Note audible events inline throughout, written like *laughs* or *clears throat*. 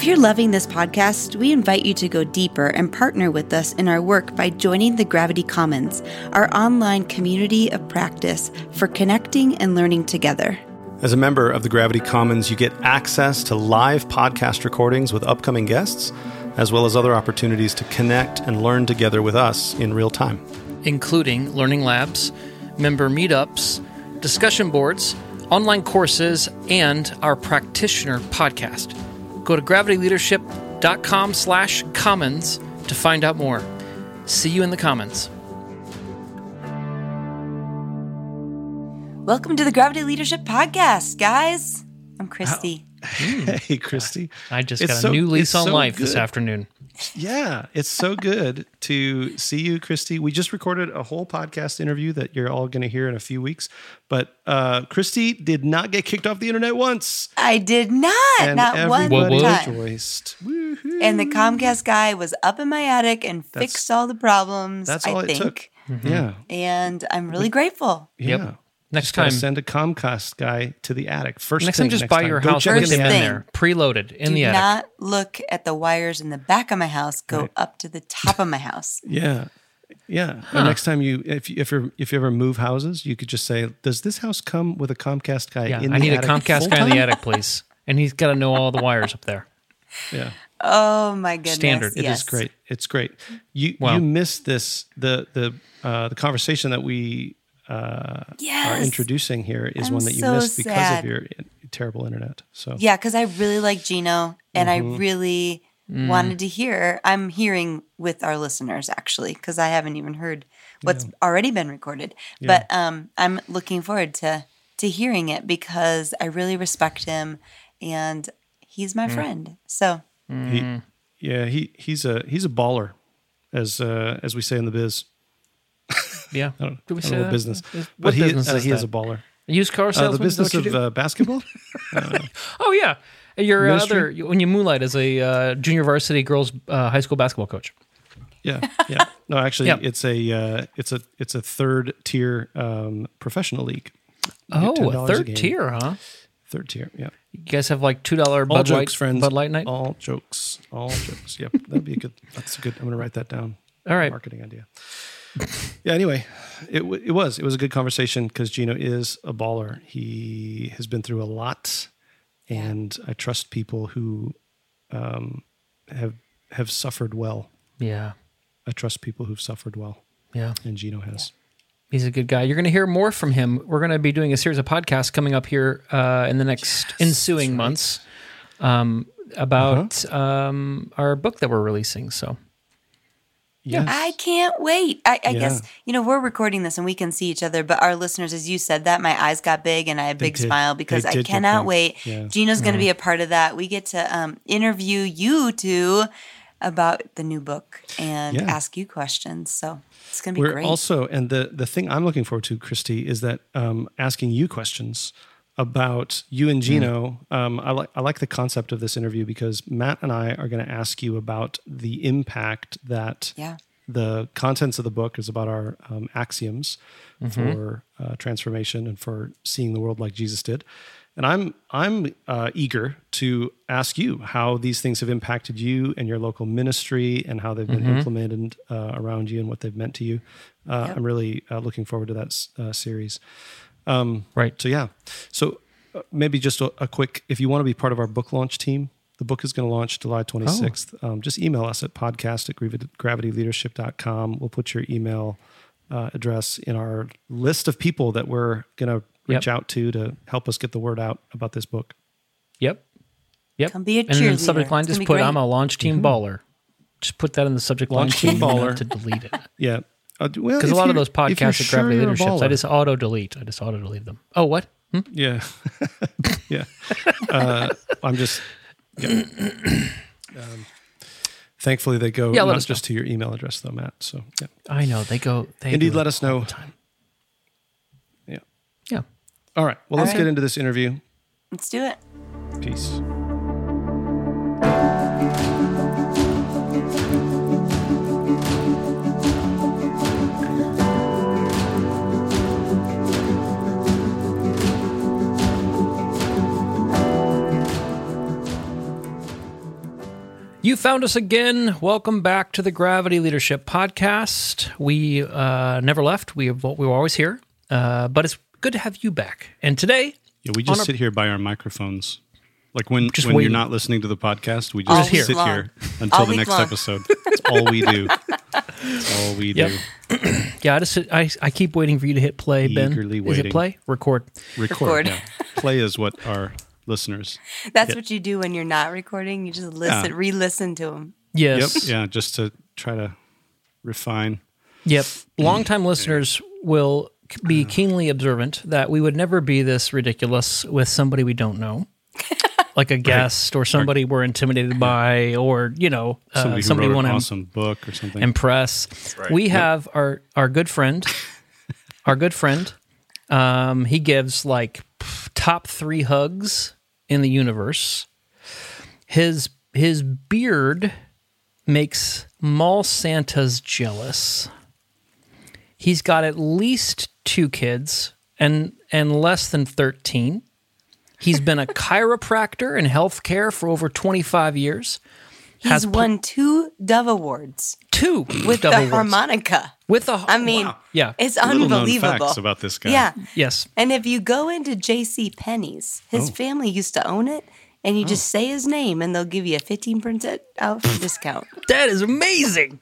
If you're loving this podcast, we invite you to go deeper and partner with us in our work by joining the Gravity Commons, our online community of practice for connecting and learning together. As a member of the Gravity Commons, you get access to live podcast recordings with upcoming guests, as well as other opportunities to connect and learn together with us in real time. including learning labs, member meetups, discussion boards, online courses, and our practitioner podcast. Go to gravityleadership.com slash commons to find out more. See you in the commons. Welcome to the Gravity Leadership Podcast, guys. I'm Christy. Hey, Christy. I just It's got a so- new lease on so life this afternoon. Yeah, it's so good to see you, Christy. We just recorded a whole podcast interview that you're all going to hear in a few weeks. But uh, Christy did not get kicked off the internet once. I did not, And not one everybody Whoa, whoa. time. rejoiced. Woohoo. And the Comcast guy was up in my attic and That's- fixed all the problems. That's I all it think. took. Mm-hmm. Yeah. And I'm really grateful. Yeah. Next Just time, send a Comcast guy to the attic. First next thing, time, just buy your Go house check and First get in the thing. there, preloaded in Do the attic. not look at the wires in the back of my house. Go Right. up to the top of my house. *laughs* Yeah. Yeah. And next time you, if you, if you if you ever move houses, you could just say, "Does this house come with a Comcast guy?" Yeah, in I the need a Comcast guy in the attic, *laughs* please. And he's got to know all the wires up there. *laughs* Yeah. Oh my goodness. Standard. It is It is great. It's great. You Wow. you missed this the the uh, the conversation that we uh, are introducing here is I'm one that you so missed because sad. of your terrible internet. So Yeah, because I really like Gino and Mm-hmm. I really Mm. wanted to hear. I'm hearing with our listeners actually, because I haven't even heard what's already been recorded. But um, I'm looking forward to to hearing it because I really respect him and he's Mm. my friend. So he, yeah, he he's a he's a baller, as uh, as we say in the biz. Yeah. I don't, Do we I don't say know that? business, Is- but what he business uh, is he is that? a baller. Used car Uh, salesman? the is that business what you of do? uh, basketball. *laughs* oh yeah, your uh, Ministry? other when you moonlight as a uh, junior varsity girls uh, high school basketball coach. Yeah, yeah. No, actually, Yeah. it's a uh, it's a it's a third tier um, professional league. You get Oh, $10 a a third game. tier, huh? Third tier. Yeah. You guys have like two dollar All Bud jokes, Light, friends. Bud Light night. All jokes. All jokes. Yep. That'd be a good. That's a good. I'm gonna write that down. All right. Marketing idea. *laughs* yeah. Anyway, it w- it was it was a good conversation because Gino is a baller. He has been through a lot, and I trust people who um, have have suffered well. Yeah, I trust people who've suffered well, yeah. and Gino has. He's a good guy. You're going to hear more from him. We're going to be doing a series of podcasts coming up here uh, in the next ensuing months um, about um, our book that we're releasing. So Yes. I can't wait. I, I Yeah. guess, you know, we're recording this and we can see each other, but our listeners, as you said that, my eyes got big and I had a big smile because I cannot wait. Yeah. Gino's going to be a part of that. We get to um, interview you two about the new book and Yeah. ask you questions. So it's going to be We're great. also, and the the thing I'm looking forward to, Christy, is that um, asking you questions about you and Gino. Um, I like I like the concept of this interview because Matt and I are going to ask you about the impact that yeah. the contents of the book is about our um, axioms for uh, transformation and for seeing the world like Jesus did. And I'm I'm uh, eager to ask you how these things have impacted you and your local ministry and how they've been implemented uh, around you and what they've meant to you. Uh, I'm really uh, looking forward to that s- uh, series. right. So yeah, so uh, maybe just a, a quick. If you want to be part of our book launch team, the book is going to launch July 26th. Um, just email us at podcast at gravi- gravityleadership.com. We'll put your email uh, address in our list of people that we're going to reach Yep. out to to help us get the word out about this book. Yep. Yep. Come be a and then the subject line It's just put great. I'm a launch team baller. Just put that in the subject line. Mm-hmm. Launch team so you know baller. to delete it. *laughs* Yeah. Uh, well, Because a lot of those if you're podcasts at sure Gravity you're Leaderships, I just auto delete. I just auto delete them. Oh, what? Hmm? Yeah. *laughs* yeah. Uh, I'm just. Yeah. Um, thankfully, they go Yeah, let not us just to your email address, though, Matt. So, yeah. I know they go. They Indeed, let us know. time. Yeah. Yeah. All right. Well, let's right. get into this interview. Let's do it. Peace. You found us again. Welcome back to the Gravity Leadership Podcast. We uh, never left. We we were always here, uh, but it's good to have you back. And today, Yeah, we On just our- sit here by our microphones. Like when Just when waiting. you're not listening to the podcast, we just sit long. here until All the next long. episode. That's all we do. That's *laughs* all we Yep. do. *clears throat* yeah, I just I, I keep waiting for you to hit play, Ben. Eagerly Is it play? Record. Record. Record. Yeah. Play is what our *laughs* listeners. That's what you do when you're not recording. You just listen, re-listen to them. Yes. Yep. Yeah, just to try to refine. Yep. Longtime listeners will be keenly observant that we would never be this ridiculous with somebody we don't know, *laughs* like a guest or somebody we're intimidated by, or you know, uh, Somebody who somebody wrote an to awesome book or something. impress. We have our our good friend, our good friend. Um, he gives like pff, top three hugs in the universe. His his beard makes mall Santas jealous. He's got at least two kids and and less than 13. He's been a *laughs* chiropractor in healthcare for over 25 years. He's Has pl- won two Dove Awards Two with double the awards. harmonica. With the I mean, Wow. yeah. it's unbelievable. facts about this guy. Yeah. yes. And if you go into J.C. Penney's, his Oh. family used to own it, and you just say his name, and they'll give you a fifteen percent off discount. *laughs* That is amazing.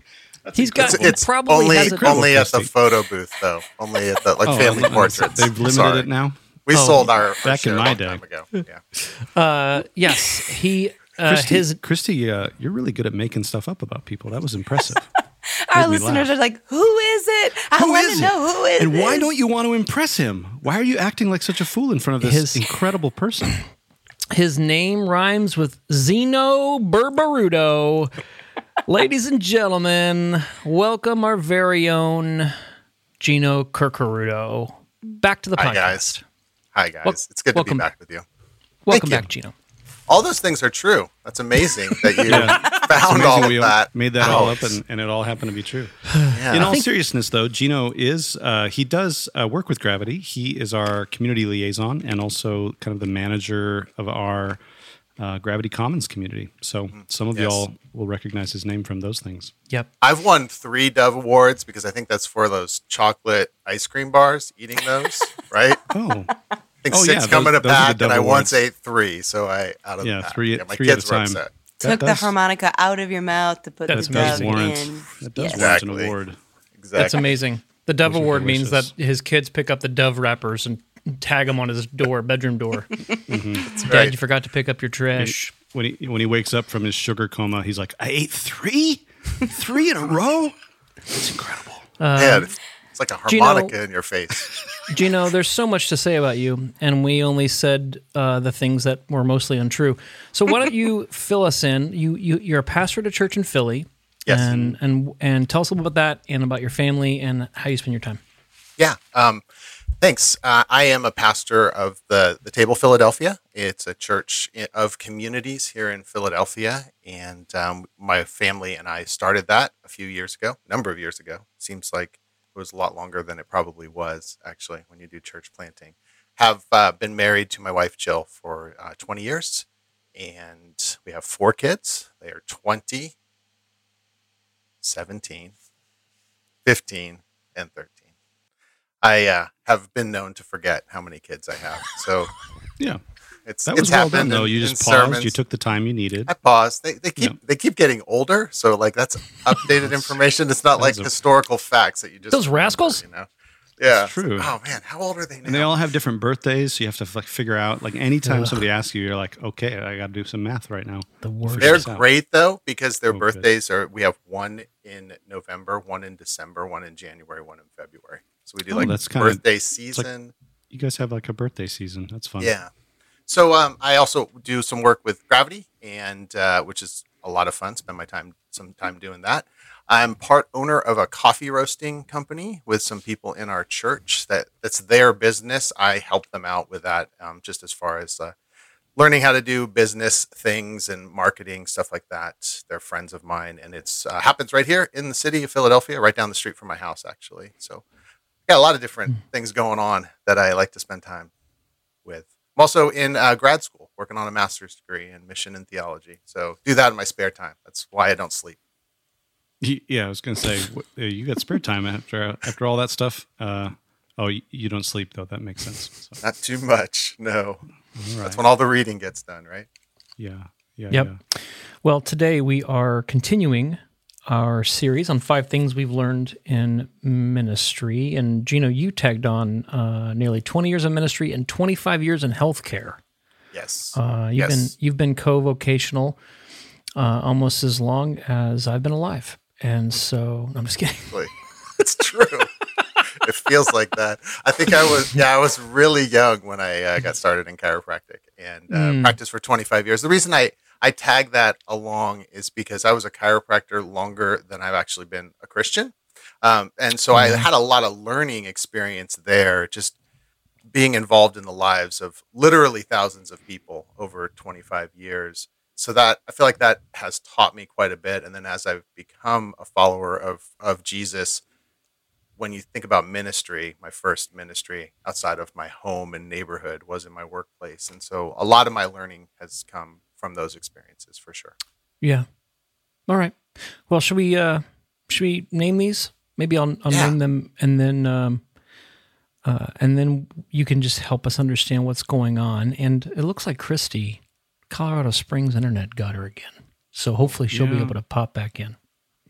He's got It's, it's probably only has a, only at the photo booth though. Only at the like Oh, family portraits. They've limited Sorry. it now. We Oh, sold our, our back in share a my long day. time ago. Yeah. uh, yes. He uh, Christy, his Christy uh, you're really good at making stuff up about people. That was impressive. *laughs* Our listeners laugh. are like, "Who is it? I Who want to know who is it. and why don't you want to impress him? Why are you acting like such a fool in front of this His- incredible person? his name rhymes with Zeno Burbarudo. Ladies and gentlemen, welcome our very own Gino Curcuruto back to the podcast. Hi guys. Hi guys. Wel- it's good to be back with you. Welcome you. back, Gino. All those things are true. That's amazing that you *laughs* Yeah. found all of that. made that all up and, and it all happened to be true. *sighs* Yeah. In all seriousness, though, Gino is uh, he does uh, work with Gravity. He is our community liaison and also kind of the manager of our uh, Gravity Commons community. So some of. Yes. y'all will recognize his name from those things. Yep. I've won three Dove Awards because I think that's for those chocolate ice cream bars, eating those, *laughs* right? Oh, I think Oh, six yeah, come those- in a the pack, and I once Awards. ate three. So I out of Yeah, the pack. three- Yeah, my three at a kids were time. upset. that Took the does- harmonica out of your mouth to put That's the dove warrant in. That does Yes. warrant an award. Exactly. That's amazing. The Dove Those Award means that his kids pick up the Dove wrappers and tag them on his door, bedroom door. *laughs* Mm-hmm. Dad, right. you forgot to pick up your trash. when he when he wakes up from his sugar coma, he's like, "I ate three, three in a row. It's incredible." Uh, Man, it's, like a harmonica in your face. *laughs* Gino, there's so much to say about you, and we only said uh, the things that were mostly untrue. So why don't you *laughs* fill us in? You, you you're a pastor at a church in Philly, Yes. and and and tell us a little about that and about your family and how you spend your time. Yeah. Um, thanks. Uh, I am a pastor of the the Table Philadelphia. It's a church of communities here in Philadelphia, and um, my family and I started that a few years ago, a number of years ago. Seems like was a lot longer than it probably was actually when you do church planting. Have uh, been married to my wife Jill for uh, 20 years, and we have four kids. They are 20, 17, 15, and 13. I uh, have been known to forget how many kids I have. So *laughs* Yeah, it's that was it's well done happened though. in- You in just paused. sermons. You took the time you needed. I paused. They, they keep Yeah. they keep getting older, so like that's updated *laughs* information. It's not like a- historical facts that you just Those remember, rascals? You know, yeah. It's true. Oh man, how old are they now? And they all have different birthdays, so you have to like figure out. Like anytime somebody asks you, you're like, "Okay, I got to do some math right now." The worst. They're this out. great though because their Oh, good. birthdays are. We have one in November, one in December, one in January, one in February. So we do Oh, like that's kinda- birthday season. You guys have like a birthday season. That's fun. Yeah. So um, I also do some work with Gravity, and uh, which is a lot of fun. Spend my time some time doing that. I'm part owner of a coffee roasting company with some people in our church. That that's their business. I help them out with that, um, just as far as uh, learning how to do business things and marketing stuff like that. They're friends of mine, and it's uh, happens right here in the city of Philadelphia, right down the street from my house, actually. So got a lot of different things going on that I like to spend time with. I'm also in uh, grad school, working on a master's degree in mission and theology. So do that in my spare time. That's why I don't sleep. Yeah. I was gonna say uh, you got spare time after after all that stuff. Uh, oh, you, you don't sleep though. That makes sense. So, Not too much. No. all right. That's when all the reading gets done, right? Yeah. Yeah. Yep. yeah. Well, today we are continuing our series on five things we've learned in ministry. And Gino, you tagged on uh, nearly 20 years of ministry and 25 years in healthcare. Yes. Uh, you've been Yes. you've been co-vocational uh, almost as long as I've been alive. And so I'm just kidding. *laughs* *laughs* It's true. it feels like that. I think I was, yeah, I was really young when I uh, got *laughs* started in chiropractic and uh, Mm. practiced for 25 years. The reason I, I tag that along is because I was a chiropractor longer than I've actually been a Christian. Um, and so I Mhm. had a lot of learning experience there, just being involved in the lives of literally thousands of people over 25 years. So that I feel like that has taught me quite a bit. And then as I've become a follower of of Jesus, when you think about ministry, my first ministry outside of my home and neighborhood was in my workplace. And so a lot of my learning has come from those experiences for sure. Yeah. All right. Well, should we uh should we name these? Maybe I'll, I'll Yeah. name them and then um uh and then you can just help us understand what's going on. And it looks like Christy, Colorado Springs internet got her again. So hopefully she'll be able to pop back in.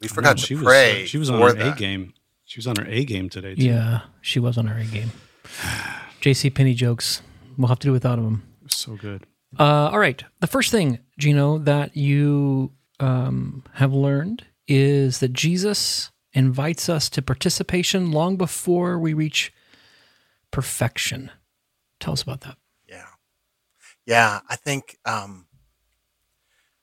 We forgot No, to she pray. Was, uh, she was on for her A game. She was on her A game today. Too. Yeah, she was on her A game. *sighs* JC Penney jokes. We'll have to do without them. So good. Uh, all right. The first thing, Gino, that you um, have learned is that Jesus invites us to participation long before we reach perfection. Tell us about that. Yeah. Yeah, I think um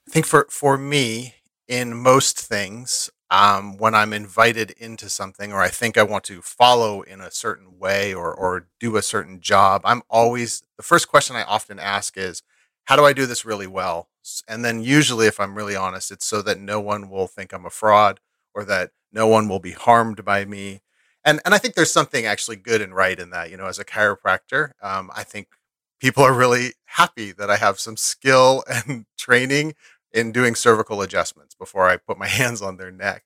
I think for for me in most things um when I'm invited into something or I think I want to follow in a certain way or or do a certain job, I'm always the first question I often ask is how do I do this really well? And then usually if I'm really honest, it's so that no one will think I'm a fraud or that no one will be harmed by me. And and I think there's something actually good and right in that. You know, as a chiropractor, um, I think people are really happy that I have some skill *laughs* and training in doing cervical adjustments before I put my *laughs* hands on their neck.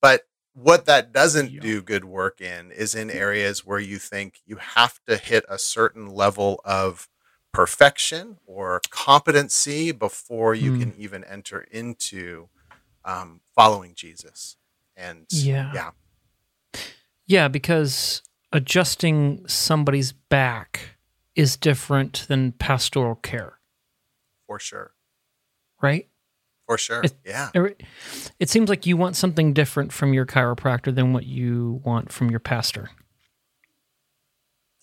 But what that doesn't Yeah. do good work in is in areas where you think you have to hit a certain level of perfection or competency before you Mm. can even enter into um, following Jesus. And Yeah. yeah, Yeah, because adjusting somebody's back is different than pastoral care, For sure. right? For sure. It- yeah. It it seems like you want something different from your chiropractor than what you want from your pastor.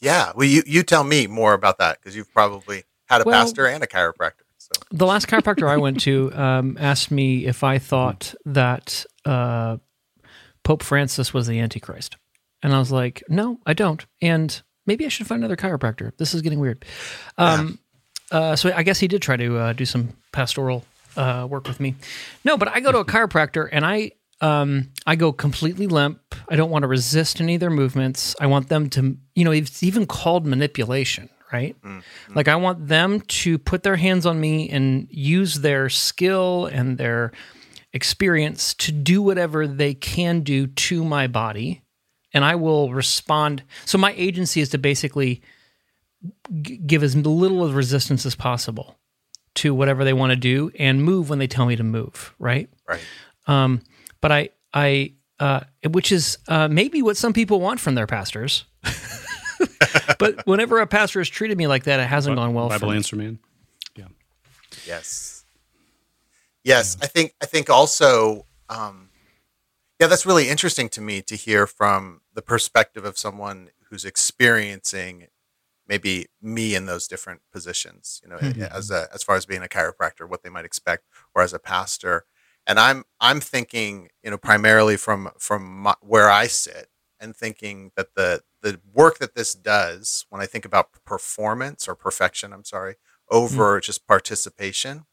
Yeah. Well, you, you tell me more about that because you've probably had a Well- pastor and a chiropractor. So The last chiropractor I went to um, asked me if I thought that uh, Pope Francis was the Antichrist. And I was like, no, I don't. And maybe I should find another chiropractor. This is getting weird. Um, uh, so I guess he did try to uh, do some pastoral uh, work with me. No, but I go to a chiropractor and I um, I go completely limp. I don't want to resist any of their movements. I want them to, you know, it's even called manipulation, right? Like I want them to put their hands on me and use their skill and their experience to do whatever they can do to my body and I will respond. So my agency is to basically g- give as little of resistance as possible to whatever they want to do and move when they tell me to move, right? right. Um, but I, I, uh, which is uh, maybe what some people want from their pastors. *laughs* but whenever a pastor has treated me like that, it hasn't gone well. for Bible me. answer man. Yes. Yes, I think I think also um, yeah, that's really interesting to me to hear from the perspective of someone who's experiencing maybe me in those different positions, you know, as a, as far as being a chiropractor, what they might expect or as a pastor. And I'm I'm thinking, you know, primarily from from my, where I sit and thinking that the the work that this does when I think about performance or perfection, I'm sorry, over just participation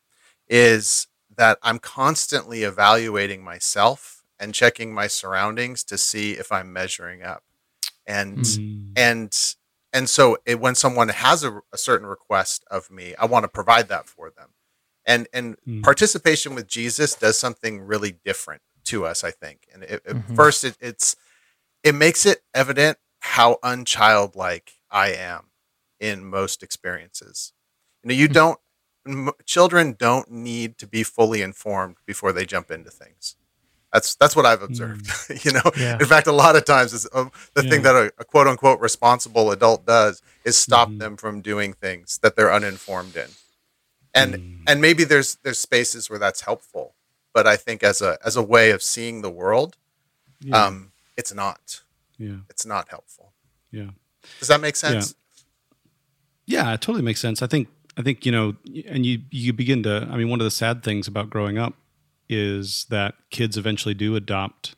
is that I'm constantly evaluating myself and checking my surroundings to see if I'm measuring up. And Mm. and and so it, when someone has a, a certain request of me, I want to provide that for them. And and Mm. participation with Jesus does something really different to us, I think. And it, Mhm. first, it, it's it makes it evident how unchildlike I am in most experiences. You know, you Hmm. don't m- children don't need to be fully informed before they jump into things. That's that's what I've observed. *laughs* you know, Yeah. in fact, a lot of times is um, the thing that a, a quote unquote responsible adult does is stop Mhm. them from doing things that they're uninformed in. And Mm. and maybe there's there's spaces where that's helpful, but I think as a as a way of seeing the world, Yeah. um, it's not. yeah. It's not helpful. Yeah. Does that make sense? Yeah, yeah it totally makes sense. I think I think you know, and you you begin to. I mean, one of the sad things about growing up is that kids eventually do adopt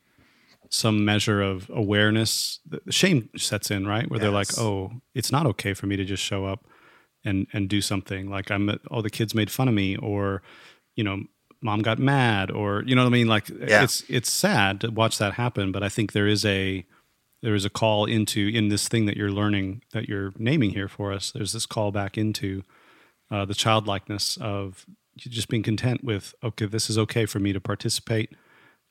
some measure of awareness. Shame sets in, right? Where they're like, "Oh, it's not okay for me to just show up and and do something." Like I'm, oh, the kids made fun of me, or you know, mom got mad, or you know what I mean. Like Yeah. it's it's sad to watch that happen, but I think there is a there is a call into in this thing that you're learning that you're naming here for us there's this call back into uh, the childlikeness of just being content with okay this is okay for me to participate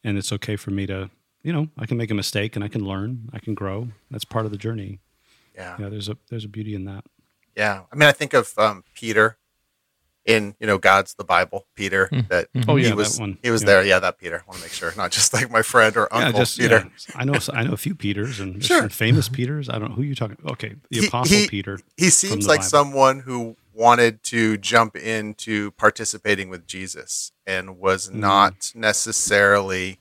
and it's okay for me to you know i can make a mistake and i can learn i can grow that's part of the journey Yeah. yeah there's a there's a beauty in that Yeah. I mean, I think of um, Peter in, you know, God's the Bible, Peter, that Oh, he yeah, was, that one. he was Yeah. there. Yeah, that Peter. I want to make sure. Not just like my friend or yeah uncle just Peter. yeah. i know i know a few peters and Sure. famous peters i don't know who you're talking okay the He- apostle he- peter He seems like Bible. someone who wanted to jump into participating with Jesus and was Mm. not necessarily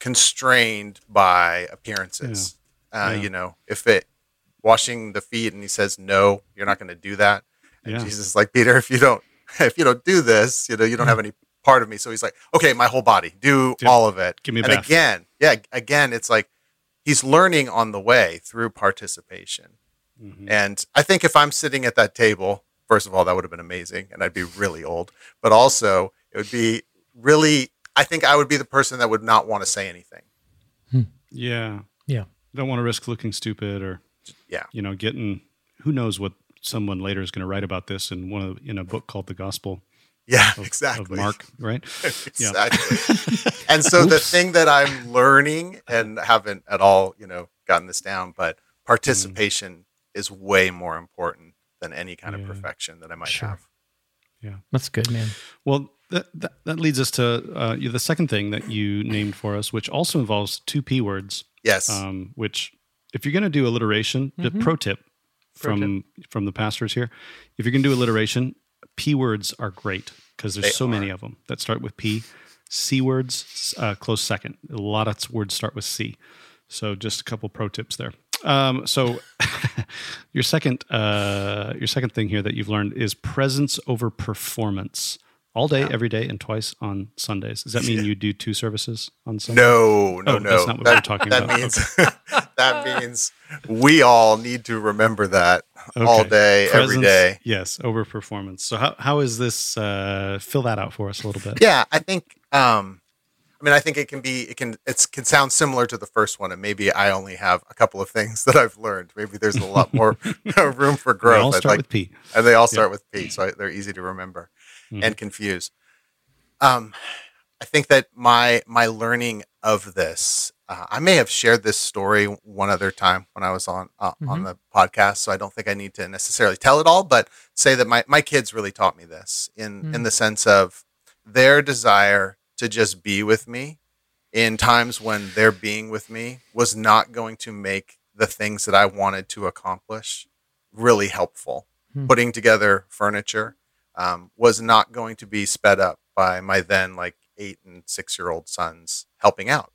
constrained by appearances. Uh, Yeah. You know, if it washing the feet and he says no, you're not going to do that. And Yeah. Jesus is like Peter, if you don't, *laughs* if you don't do this, you know, you don't have any part of me. So he's like, okay, my whole body, do Yep. all of it. Give me a and bath. again, yeah, again, it's like he's learning on the way through participation. Mhm. And I think if I'm sitting at that table, first of all, that would have been amazing and I'd be really old. But also, it would be really, I think I would be the person that would not want to say anything. yeah Yeah. don't want to risk looking stupid or Yeah. you know getting who knows what someone later is going to write about this in one of in a book called the gospel Yeah, of, exactly. of mark right *laughs* Yeah. exactly. *laughs* and so the thing that I'm learning and haven't at all, you know, gotten this down, but participation is way more important than any kind of perfection that I might Sure. have. Yeah, that's good, man. well that, that, that leads us to uh, the second thing that you named for us which also involves two p words Yes. um, which if you're going to do alliteration, the pro tip from from the pastors here, if you're going to do alliteration, p words are great because there's They so many of them that start with p. c words uh, close second. A lot of words start with c. So just a couple pro tips there. Um, so *laughs* your second uh, your second thing here that you've learned is presence over performance. All day, every day, and twice on Sundays. Does that mean you do two services on Sunday? No, no, Oh, no. that's not what that, we're talking that about. Means, *laughs* that means we all need to remember that all day, every Presence, day. Yes, over performance. So how how is this? Uh, fill that out for us a little bit. Yeah, I think. Um, I mean, I think it can be. It can. it can sound similar to the first one, and maybe I only have a couple of things *laughs* that I've learned. Maybe there's a lot more *laughs* *laughs* room for They growth. all I'd start like- with P. and they all start with P, so I, they're easy to remember Mm-hmm. and confuse. Um, I think that my my learning of this, uh, I may have shared this story one other time when I was on uh, on the podcast, so I don't think I need to necessarily tell it all, but say that my my kids really taught me this in in the sense of their desire to just be with me in times when their being with me was not going to make the things that I wanted to accomplish really helpful. Putting together furniture um, was not going to be sped up by my then like eight and six year old sons helping out.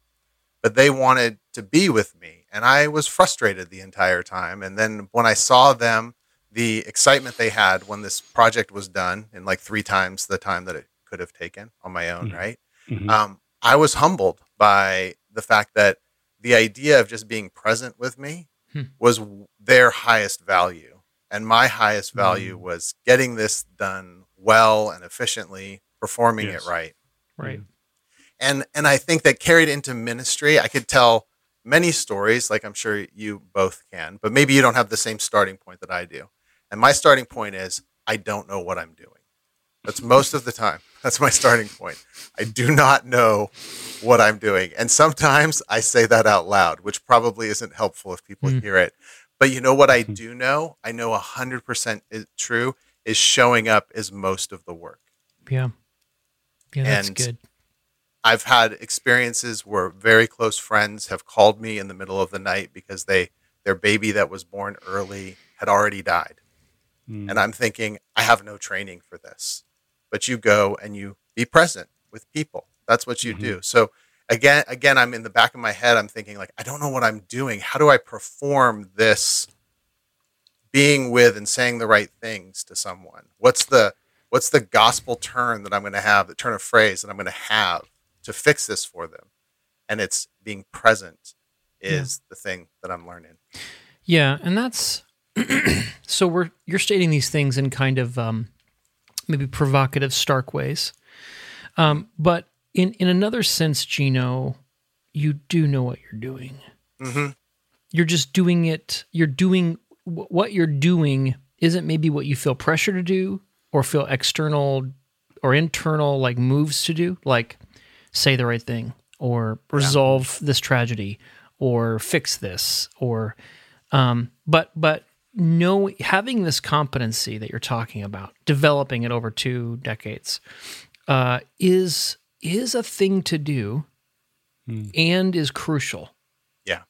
But they wanted to be with me, and I was frustrated the entire time. And then when I saw them, the excitement they had when this project was done in like three times the time that it could have taken on my own, Mhm. right? Mhm. um, I was humbled by the fact that the idea of just being present with me Hmm. was their highest value. And my highest value Mm. was getting this done well and efficiently, performing Yes. it right. Right. And and I think that carried into ministry, I could tell many stories, like I'm sure you both can, but maybe you don't have the same starting point that I do. And my starting point is I don't know what I'm doing. That's most of the time. *laughs* That's my starting point. I do not know what I'm doing. And sometimes I say that out loud, which probably isn't helpful if people Mm. hear it. But you know what I do know? I know 100% is true is showing up is most of the work. Yeah. Yeah, that's And- good. I've had experiences where very close friends have called me in the middle of the night because they their baby that was born early had already died. Mm. And I'm thinking, I have no training for this. But you go and you be present with people. That's what you do. So again, again, I'm in the back of my head, I'm thinking like, I don't know what I'm doing. How do I perform this being with and saying the right things to someone? What's the what's the gospel turn that I'm going to have, the turn of phrase that I'm going to have to fix this for them? And it's being present is the thing that I'm learning. Yeah, and that's *clears throat* so we're you're stating these things in kind of um, maybe provocative, stark ways, um, but in in another sense, Gino, you do know what you're doing. hmm You're just doing it. You're doing wh- what you're doing isn't maybe what you feel pressure to do or feel external or internal like moves to do, like say the right thing or resolve this tragedy or fix this or um, but but no having this competency that you're talking about developing it over two decades uh, is is a thing to do and is crucial Yeah.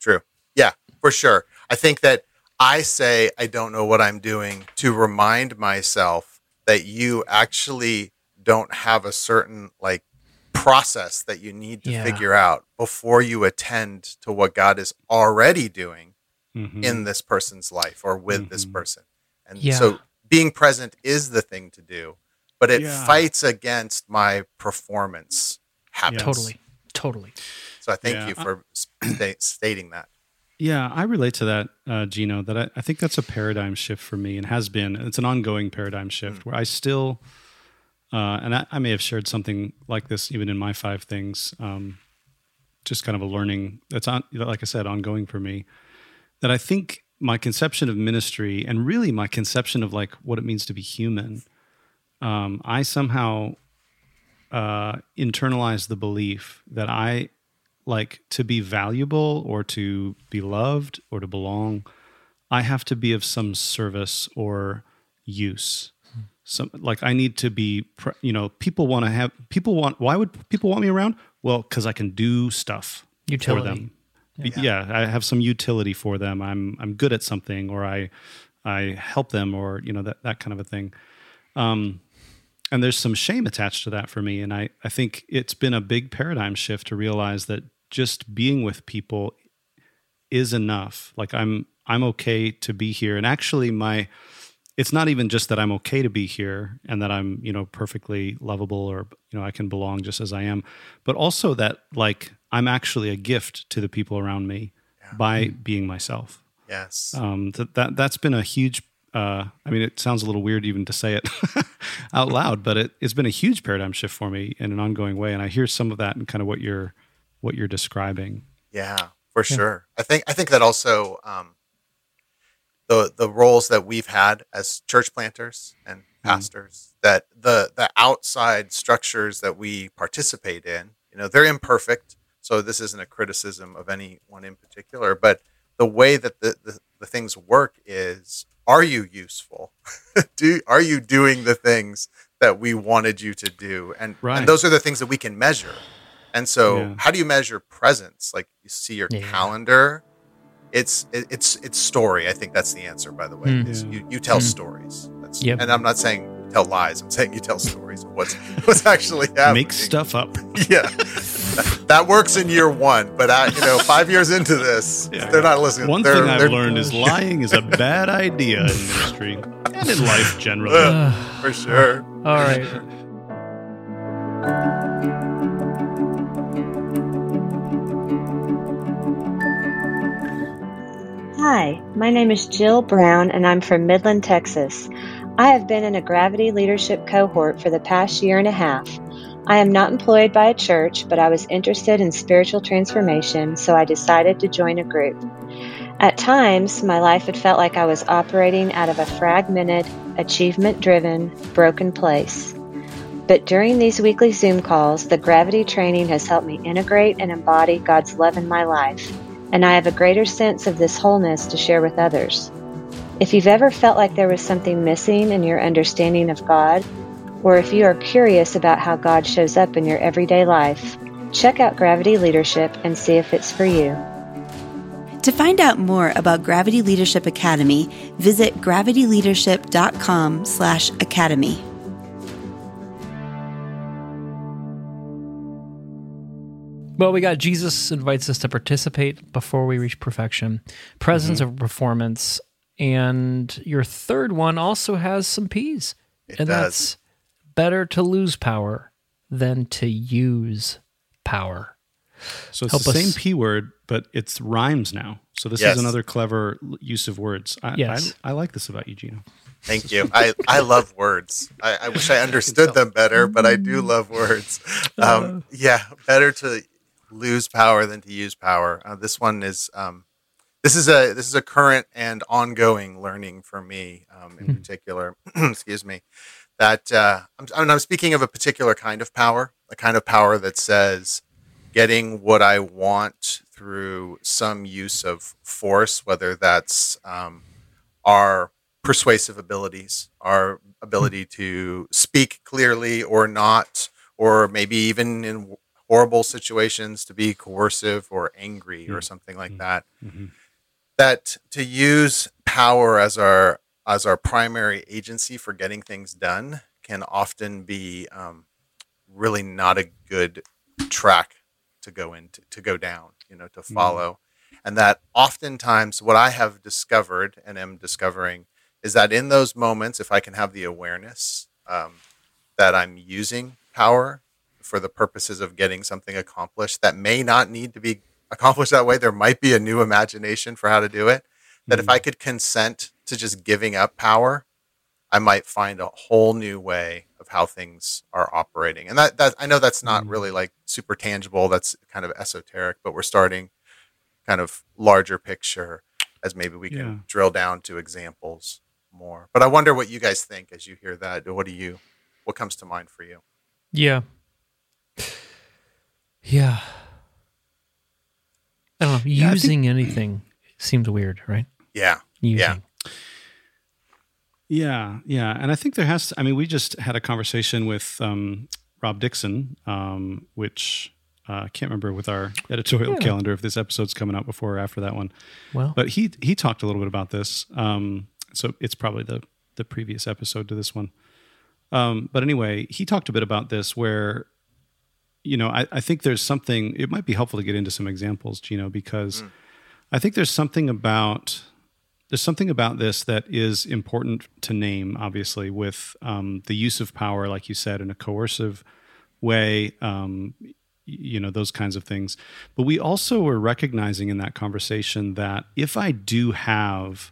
True. Yeah, for sure. I think that I say I don't know what I'm doing to remind myself that you actually don't have a certain like process that you need to Yeah. figure out before you attend to what God is already doing Mhm. in this person's life or with this Mhm. person. And Yeah. so being present is the thing to do, but it Yeah. fights against my performance habits. totally totally So I thank Yeah. you for sta- stating that. Yeah, I relate to that, uh, Gino. That I, I think that's a paradigm shift for me, and has been. It's an ongoing paradigm shift where I still, uh, and I, I may have shared something like this even in my five things. Um, just kind of a learning that's on, like I said, ongoing for me. That I think my conception of ministry and really my conception of like what it means to be human, um, I somehow uh, internalize the belief that I like to be valuable or to be loved or to belong, I have to be of some service or use. Some like I need to be, you know, people want to have people want. Why would people want me around? Well, because I can do stuff Utility. for them. yeah. yeah, I have some utility for them. I'm I'm good at something, or I I help them, or you know that that kind of a thing. Um, and there's some shame attached to that for me, and I I think it's been a big paradigm shift to realize that just being with people is enough. Like I'm I'm okay to be here, and actually my it's not even just that I'm okay to be here and that I'm, you know, perfectly lovable or, you know, I can belong just as I am, but also that like I'm actually a gift to the people around me yeah. by being myself. Yes. Um, that, that, that's been a huge, uh, I mean, it sounds a little weird even to say it *laughs* out loud, but it, it's been a huge paradigm shift for me in an ongoing way. And I hear some of that in kind of what you're, what you're describing. Yeah, for yeah. sure. I think, I think that also, um, the the roles that we've had as church planters and mm-hmm. pastors mm. that the the outside structures that we participate in you know they're imperfect so this isn't a criticism of anyone in particular but the way that the, the, the things work is are you useful *laughs* do are you doing the things that we wanted you to do and, right. and those are the things that we can measure and so yeah. how do you measure presence like you see your yeah. calendar it's it's it's story. I think that's the answer. By the way, mm. is you you tell mm. stories. That's, yep. and I'm not saying tell lies. I'm saying you tell stories of what's what's actually happening. Make stuff up. *laughs* yeah, that works in year one, but I, you know, five years into this, yeah. they're not listening. One they're, thing I've learned is lying is a bad idea in ministry and in life generally. Uh, *sighs* for sure. All right. Hi, my name is Jill Brown and I'm from Midland, Texas. I have been in a Gravity Leadership cohort for the past year and a half. I am not employed by a church, but I was interested in spiritual transformation, so I decided to join a group. At times, my life had felt like I was operating out of a fragmented, achievement driven, broken place. But during these weekly Zoom calls, the Gravity training has helped me integrate and embody God's love in my life and I have a greater sense of this wholeness to share with others. If you've ever felt like there was something missing in your understanding of God, or if you are curious about how God shows up in your everyday life, check out Gravity Leadership and see if it's for you. To find out more about Gravity Leadership Academy, visit gravityleadership.com/academy. Well, we got Jesus invites us to participate before we reach perfection, presence mm-hmm. of performance, and your third one also has some P's. It and does. that's better to lose power than to use power. So it's Help the us. same P word, but it's rhymes now. So this yes. is another clever use of words. I, yes. I, I like this about you, Gino. Thank you. I, I love words. I, I wish I *laughs* understood them better, but I do love words. Um, uh. yeah, better to lose power than to use power. Uh, this one is um, this is a this is a current and ongoing learning for me um, in mm-hmm. particular. *clears throat* excuse me. That uh, I'm, I'm speaking of a particular kind of power, a kind of power that says getting what I want through some use of force, whether that's um, our persuasive abilities, our ability to speak clearly or not, or maybe even in horrible situations to be coercive or angry or mm-hmm. something like mm-hmm. that. Mm-hmm. That to use power as our as our primary agency for getting things done can often be um, really not a good track to go into to go down, you know, to mm-hmm. follow. Mm-hmm. And that oftentimes what I have discovered and am discovering is that in those moments, if I can have the awareness um, that I'm using power for the purposes of getting something accomplished that may not need to be accomplished that way. There might be a new imagination for how to do it. That mm-hmm. if I could consent to just giving up power, I might find a whole new way of how things are operating. And that, that I know that's not mm-hmm. really like super tangible. That's kind of esoteric, but we're starting kind of larger picture as maybe we can yeah. drill down to examples more. But I wonder what you guys think as you hear that. What do you, what comes to mind for you? Yeah, yeah. I don't know. Yeah, using think, anything seems weird, right? Yeah. Using. Yeah. Yeah, yeah, and I think there has. To, I mean, we just had a conversation with um, Rob Dixon, um, which Uh, I can't remember with our editorial calendar if this episode's coming out before or after that one. Well, But he he talked a little bit about this. Um, so it's probably the the previous episode to this one. Um, but anyway, he talked a bit about this where, you know, I, I think there's something. It might be helpful to get into some examples, Gino, because I think there's something about there's something about this that is important to name. Obviously, with um, the use of power, like you said, in a coercive way. Um, you know those kinds of things but we also were recognizing in that conversation that if i do have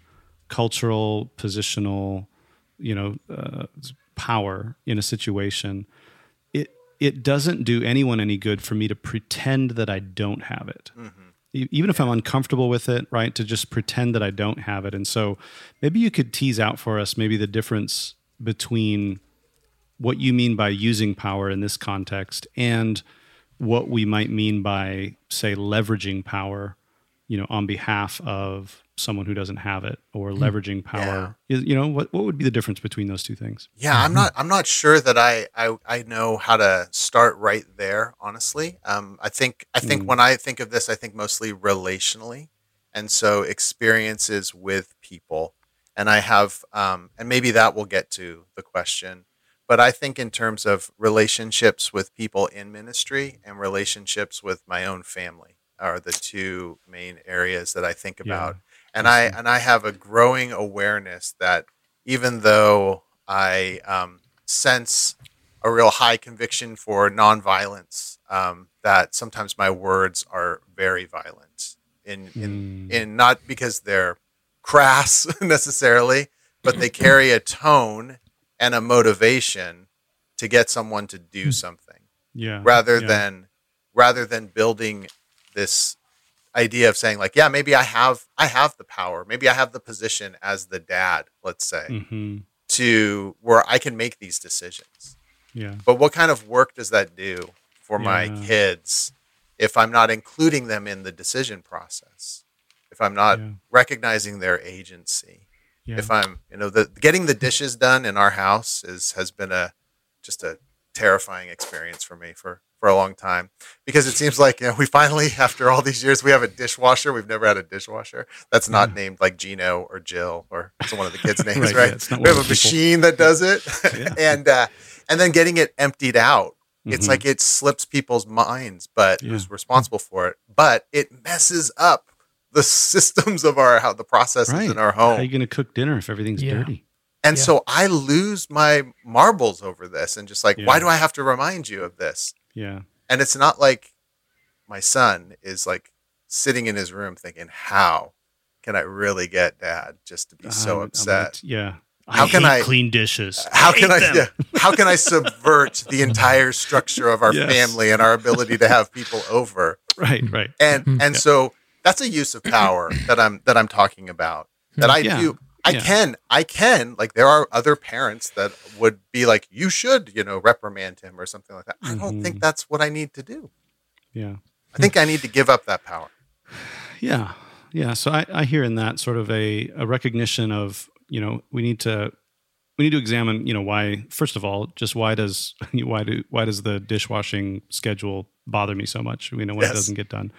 cultural positional you know uh, power in a situation it doesn't do anyone any good for me to pretend that i don't have it. Mm-hmm. E- even if i'm uncomfortable with it right to just pretend that i don't have it. And so maybe you could tease out for us maybe the difference between what you mean by using power in this context and what we might mean by say leveraging power you know on behalf of someone who doesn't have it or leveraging power is you know what what would be the difference between those two things Yeah, I'm not. I'm not sure that I, I I know how to start right there. Honestly, um, I think I think when I think of this, I think mostly relationally, and so experiences with people, and I have, um, and maybe that will get to the question. But I think in terms of relationships with people in ministry and relationships with my own family are the two main areas that I think Yeah. And I and I have a growing awareness that even though I um, sense a real high conviction for nonviolence, um, that sometimes my words are very violent in in, in not because they're crass *laughs* necessarily, but they carry a tone and a motivation to get someone to do something yeah. rather yeah. than rather than building this idea of saying like yeah maybe i have i have the power. Maybe i have the position as the dad let's say hmm to where i can make these decisions. Yeah. But what kind of work does that do for my kids if i'm not including them in the decision process? If i'm not Yeah. recognizing their agency? Yeah. If i'm you know the getting the dishes done in our house is has been a just a terrifying experience for me for for a long time because it seems like you know we finally *laughs* after all these years we have a dishwasher we've never had a dishwasher that's not named like Gino or Jill or *laughs* it's one of the kids names Right, right, yeah, we have a people. machine that does it *laughs* Yeah. and uh and then getting it emptied out it's Mhm. like it slips people's minds but Yeah. who's responsible for it but it messes up the systems of our how the processes right in our home how are you going to cook dinner if everything's Yeah. dirty and Yeah. so I lose my marbles over this and just like, Yeah. why do I have to remind you of this? Yeah And it's not like my son is like sitting in his room thinking, how can I really get dad just to be so Um, I'm upset? like, yeah How can hate I- clean dishes How can I them. yeah, how can I subvert the *laughs* entire structure of our Yes. family and our ability to have people over? *laughs* right right And *laughs* and Yeah. so that's a use of power that I'm that I'm talking about. That I Yeah. do I Yeah. can I can like there are other parents that would be like you should, you know, reprimand him or something like that. I don't think that's what I need to do. yeah I think I need to give up that power. *sighs* Yeah, yeah. So I, I hear in that sort of a, a recognition of you know we need to we need to examine you know why first of all just why does *laughs* why do why does the dishwashing schedule bother me so much you know when it doesn't get done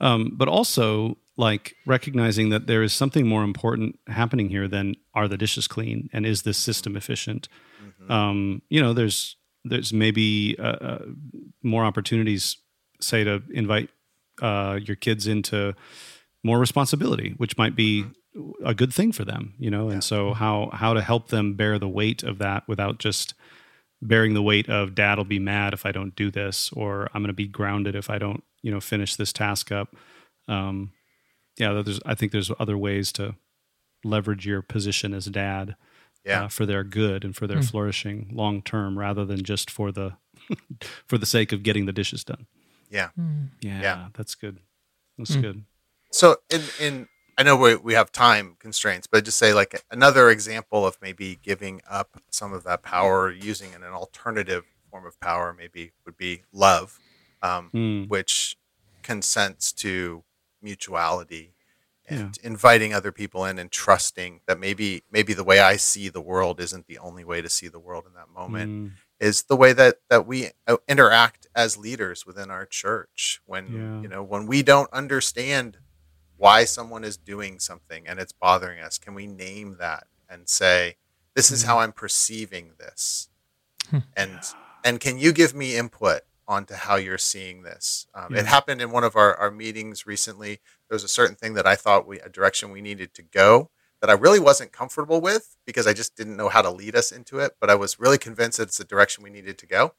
um, but also like recognizing that there is something more important happening here than are the dishes clean and is this system efficient um, you know there's there's maybe uh, uh, more opportunities say to invite uh, your kids into more responsibility, which might be a good thing for them, you know. And so how how to help them bear the weight of that without just bearing the weight of dad'll be mad if I don't do this, or I'm going to be grounded if I don't, you know, finish this task up. Um, yeah, there's I think there's other ways to leverage your position as dad Yeah. uh, for their good and for their flourishing long term, rather than just for the *laughs* for the sake of getting the dishes done. Yeah. Yeah, Yeah. that's good. That's good. So in in I know we we have time constraints, but just say like another example of maybe giving up some of that power, using an alternative form of power, maybe would be love, um, Mm. which consents to mutuality and inviting other people in and trusting that maybe maybe the way I see the world isn't the only way to see the world in that moment, Mm. is the way that that we uh, interact as leaders within our church when Yeah. you know when we don't understand why someone is doing something and it's bothering us can we name that and say this is how i'm perceiving this and and can you give me input onto how you're seeing this. Um, Yeah. it happened in one of our, our meetings recently. There was a certain thing that i thought we a direction we needed to go that i really wasn't comfortable with because i just didn't know how to lead us into it but i was really convinced that it's the direction we needed to go.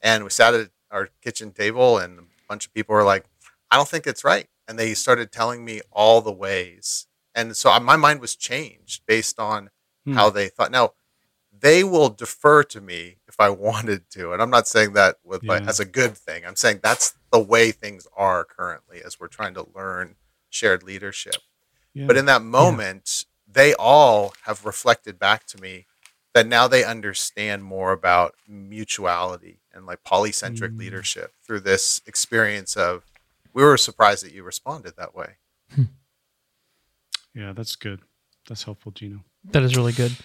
And we sat at our kitchen table and a bunch of people were like i don't think it's right. And they started telling me all the ways. And so my mind was changed based on Hmm. how they thought. Now they will defer to me if i *laughs* wanted to and i'm not saying that with like, Yeah. as a good thing i'm saying that's the way things are currently as we're trying to learn shared leadership Yeah. but in that moment they all have reflected back to me that now they understand more about mutuality and like polycentric Mm. leadership through this experience of we were surprised that you responded that way yeah, that's good. That's helpful, Gino. That is really good.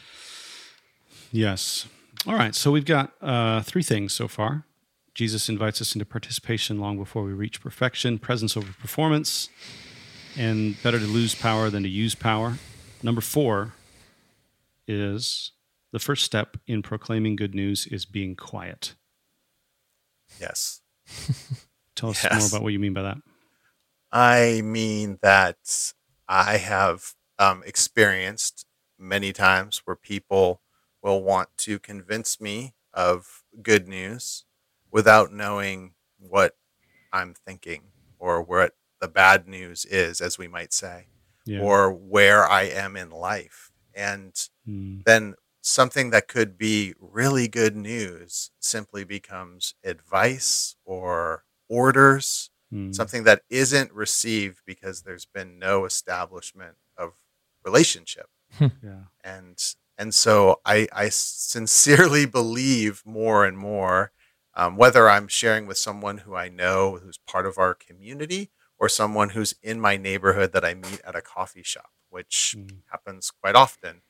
Yes. All right. So we've got uh, three things so far. Jesus invites us into participation long before we reach perfection, presence over performance, and better to lose power than to use power. Number four is the first step in proclaiming good news is being quiet. yes *laughs* Tell us Yes. more about what you mean by that. I mean that I have um, experienced many times where people will want to convince me of good news without knowing what I'm thinking or what the bad news is, as we might say, Yeah. or where I am in life. And Mm, then something that could be really good news simply becomes advice or orders mm, something that isn't received because there's been no establishment of relationship *laughs* yeah. and and so i i sincerely *laughs* believe more and more um, whether i'm sharing with someone who i know who's part of our community or someone who's in my neighborhood that i meet at a coffee shop which Mm. happens quite often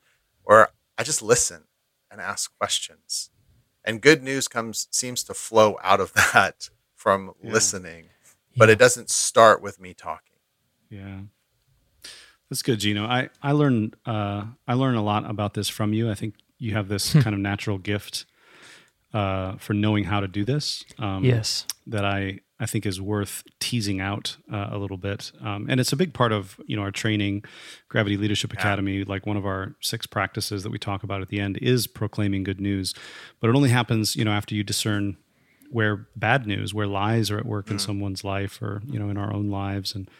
or i just listen and ask questions and good news comes seems to flow out of *laughs* that from Yeah. listening but it doesn't start with me talking Yeah. That's good, Gino. I, I learned uh, I learned a lot about this from you. I think you have this kind of natural gift uh, for knowing how to do this. Um, Yes. That I, I think is worth teasing out uh, a little bit. Um, and it's a big part of you know our training, Gravity Leadership Academy. Like one of our six practices that we talk about at the end is proclaiming good news, but it only happens you know after you discern where bad news, where lies are at work in someone's life or you know in our own lives, and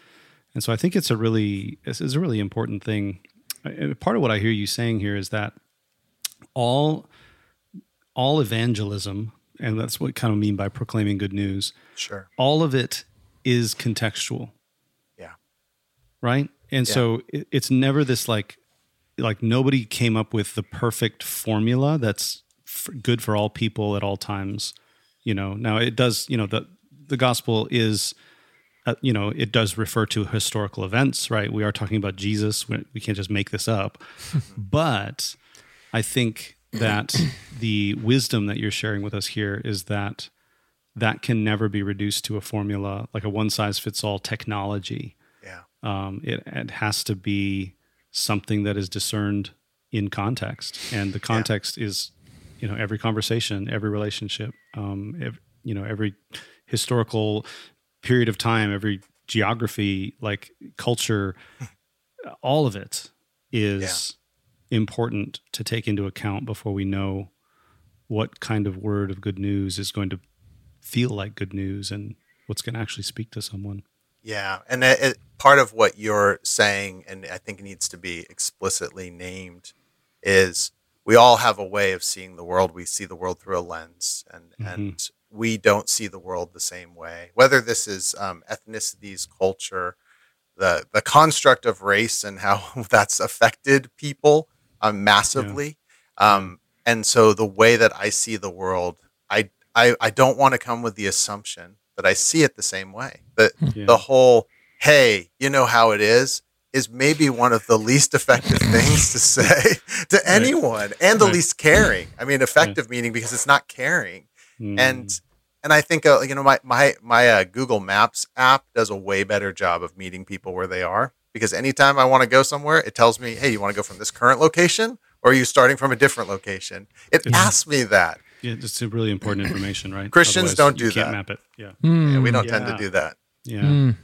and so I think it's a really this is a really important thing. Part of what I hear you saying here is that all all evangelism, and that's what kind of mean by proclaiming good news. sure All of it is contextual, yeah right? And so it, it's never this like like nobody came up with the perfect formula that's f- good for all people at all times. You know, now it does. You know, the the gospel is. Uh, you know, it does refer to historical events, right? We are talking about Jesus. We, we can't just make this up. *laughs* but I think that *coughs* the wisdom that you're sharing with us here is that that can never be reduced to a formula like a one size fits all technology. yeah Um, it, it has to be something that is discerned in context, and the context is, you know, every conversation, every relationship, um, you know, every historical period of time, every geography, like culture, all of it is important to take into account before we know what kind of word of good news is going to feel like good news and what's going to actually speak to someone. Yeah, and it, it, part of what you're saying, and I think needs to be explicitly named, is we all have a way of seeing the world. We see the world through a lens, and mm-hmm. and we don't see the world the same way. Whether this is um, ethnicities, culture, the the construct of race, and how *laughs* that's affected people um, massively. Um, and so the way that I see the world, I I, I don't want to come with the assumption that I see it the same way. That Yeah. the whole, hey, you know how it is, is maybe one of the least effective *laughs* things to say *laughs* to anyone and the Right. least caring. I mean, effective meaning because it's not caring. Mm. And and I think uh, you know my my my uh, Google Maps app does a way better job of meeting people where they are because anytime I want to go somewhere, it tells me, "Hey, you want to go from this current location or are you starting from a different location?" It It's- asks me that. yeah, it's really important information, right? Christians Otherwise, don't you do can't that. map it. Yeah, Yeah, we don't tend to do that. yeah. Mm.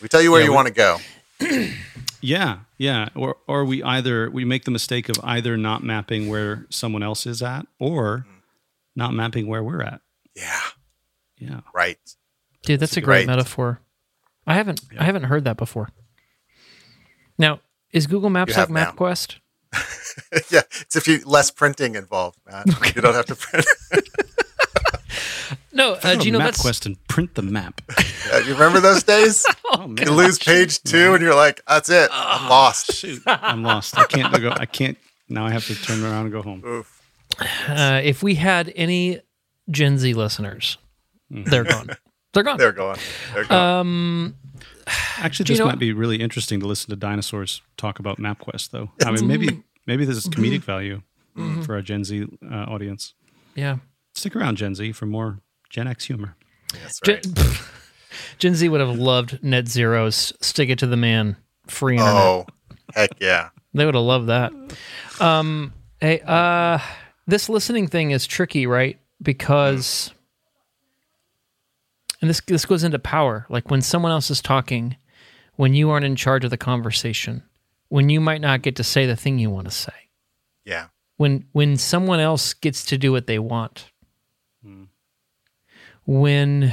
We tell you where Yeah, you we- want to go. *clears throat* Yeah, yeah. Or or we either we make the mistake of either not mapping where someone else is at or not mapping where we're at. Yeah, Yeah. right. Dude, that's a great Right. metaphor. I haven't I haven't heard that before. Now, is Google Maps like. MapQuest? *laughs* yeah, it's if you less printing involved, Matt. You don't have to print. No, uh, do you know that's MapQuest and print the map? *laughs* Yeah, you remember those days? *laughs* Oh man, You lose page two, and you're like, "That's it. I'm lost." shoot, I'm lost. I can't go. I can't. Now I have to turn around and go home. Oof. Uh, if we had any Gen Z listeners, *laughs* they're gone. They're gone. They're gone. They're going. Um, Actually, Do you this know might be really interesting to listen to dinosaurs talk about MapQuest, though. I mean, maybe maybe this is comedic value for our Gen Z uh, audience. yeah. Stick around, Gen Z, for more Gen X humor. That's Gen. *laughs* Gen Z would have loved Net Zero's "Stick It to the Man" free internet. Oh, heck yeah. They would have loved that. Um, hey, uh, this listening thing is tricky, right? Because, and this this goes into power. Like when someone else is talking, when you aren't in charge of the conversation, when you might not get to say the thing you want to say, Yeah. when when someone else gets to do what they want, when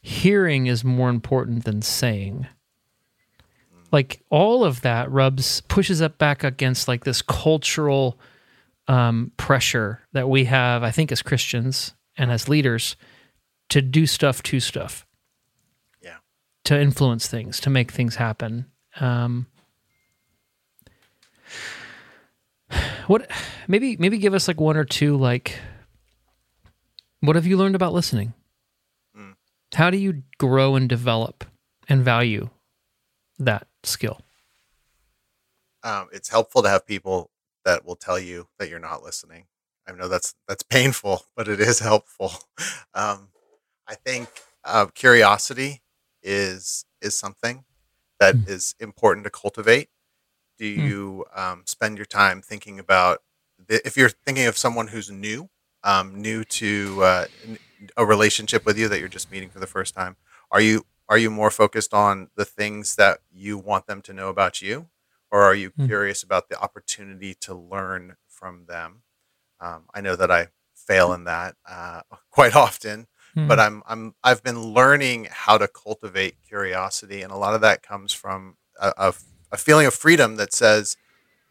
hearing is more important than saying like all of that rubs pushes up back against like this cultural um, pressure that we have i think as christians and as leaders to do stuff to stuff. Yeah. to influence things to make things happen. Um, what maybe maybe give us like one or two like what have you learned about listening? How do you grow and develop and value that skill? Um, it's helpful to have people that will tell you that you're not listening. I know that's that's painful, but it is helpful. *laughs* Um, I think uh, curiosity is is something that is important to cultivate. Do you um, spend your time thinking about the, if you're thinking of someone who's new, um, new to uh, a relationship with you that you're just meeting for the first time? Are you are you more focused on the things that you want them to know about you, or are you curious about the opportunity to learn from them? Um, I know that I fail in that uh, *laughs* quite often, but I'm I'm I've been learning how to cultivate curiosity, and a lot of that comes from a, a, a feeling of freedom that says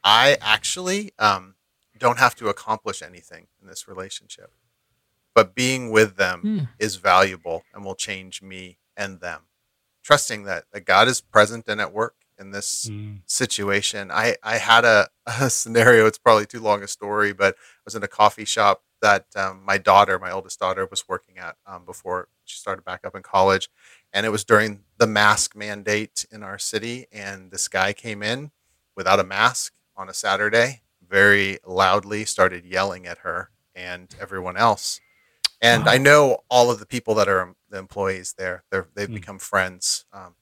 I actually um, don't have to accomplish anything in this relationship, but being with them is valuable and will change me and them. Trusting that, that God is present and at work in this situation. I, I had a, *laughs* a scenario, it's probably too long a story, but I was in a coffee shop that um, my daughter, my oldest daughter, was working at um, before she started back up in college. And it was during the mask mandate in our city. And this guy came in without a mask on a Saturday, very loudly started yelling at her and everyone else. And I know all of the people that are the employees there. They're, they've become friends. Um,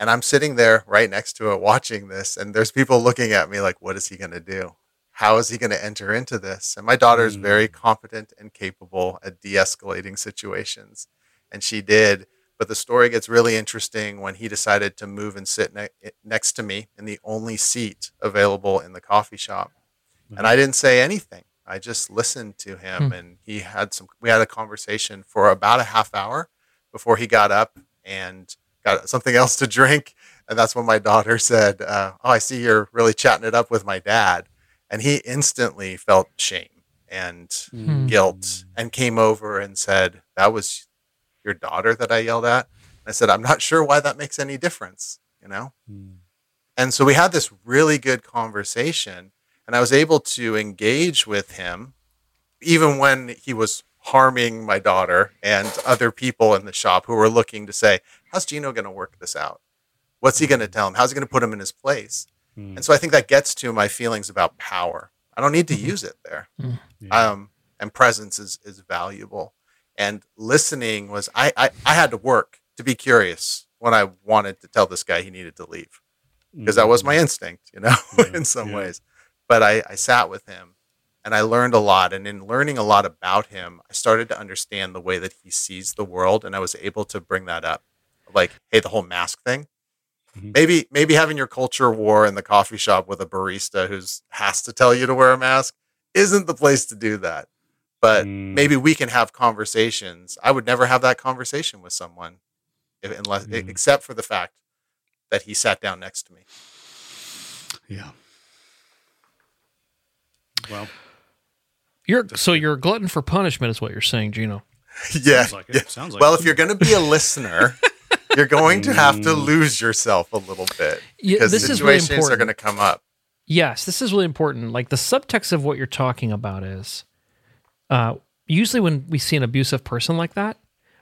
and I'm sitting there right next to it watching this, and there's people looking at me like, what is he going to do? How is he going to enter into this? And my daughter is very mm. competent and capable at de escalating situations. And she did. But the story gets really interesting when he decided to move and sit ne- eh, next to me in the only seat available in the coffee shop. And mm-hmm. I didn't say anything. I just listened to him, hmm. and he had some. We had a conversation for about a half hour before he got up and got something else to drink. And that's when my daughter said, uh, "Oh, I see you're really chatting it up with my dad." And he instantly felt shame and guilt, and came over and said, "That was your daughter that I yelled at." And I said, "I'm not sure why that makes any difference." You know. And so we had this really good conversation, and I was able to engage with him even when he was harming my daughter and other people in the shop who were looking to say, How's Gino going to work this out? What's he going to tell him? How's he going to put him in his place? Mm. And so I think that gets to my feelings about power. I don't need to use it there. Um, and presence is, is valuable. And listening was, I, I, I had to work to be curious when I wanted to tell this guy he needed to leave because that was my instinct, you know, *laughs* in some yeah. ways. But I, I sat with him and I learned a lot. And in learning a lot about him, I started to understand the way that he sees the world. And I was able to bring that up. Like, hey, the whole mask thing. Mhm. Maybe maybe having your culture war in the coffee shop with a barista who's has to tell you to wear a mask isn't the place to do that. But Mm. maybe we can have conversations. I would never have that conversation with someone if, unless Mm. except for the fact that he sat down next to me. Yeah. Well, You're so you're a glutton for punishment, is what you're saying, Gino. *laughs* yeah. Sounds like it. yeah. Sounds like well, it. if you're going to be a listener, *laughs* you're going to have to Mm. lose yourself a little bit Yeah, because this is really situations are going to come up. Yes, this is really important. Like the subtext of what you're talking about is uh, usually when we see an abusive person like that,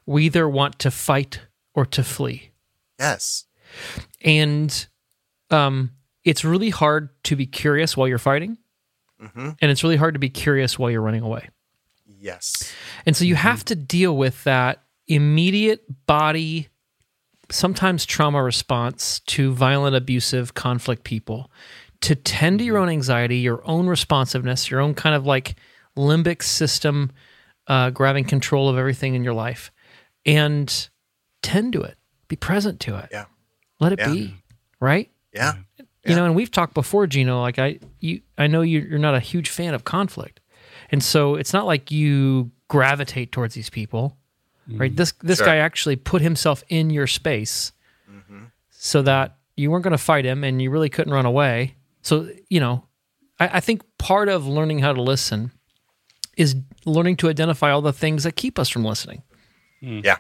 we either want to fight or to flee. Yes. And um, it's really hard to be curious while you're fighting. Hmm And it's really hard to be curious while you're running away. Yes. And so you have to deal with that immediate body, sometimes trauma response to violent, abusive, conflict people, to tend to your own anxiety, your own responsiveness, your own kind of like limbic system uh, grabbing control of everything in your life, and tend to it, be present to it. Yeah. Let it Yeah. be, right? Yeah. You know and we've talked before gino like i you i know you, you're not a huge fan of conflict. And so it's not like you gravitate towards these people right? This this Sure. guy actually put himself in your space so that you weren't going to fight him and you really couldn't run away. So you know I, I think part of learning how to listen is learning to identify all the things that keep us from listening. Yeah.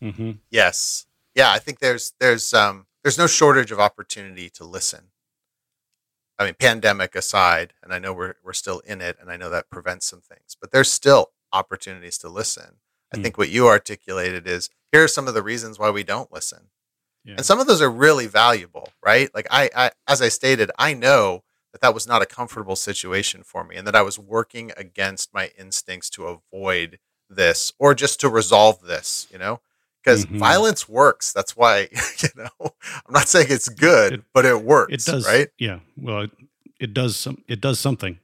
hmm Yes. Yeah, I think there's there's um there's no shortage of opportunity to listen. I mean, pandemic aside, and I know we're we're still in it, and I know that prevents some things, but there's still opportunities to listen. I Mm. think what you articulated is here are some of the reasons why we don't listen. Yeah. And some of those are really valuable, right? Like I, I as I stated, I know that that was not a comfortable situation for me and that I was working against my instincts to avoid this or just to resolve this, you know? Because Mhm. violence works. That's why, *laughs* you know, I'm not saying it's good, It- but it works. It does, right? Yeah. Well, it, it does some. It does something.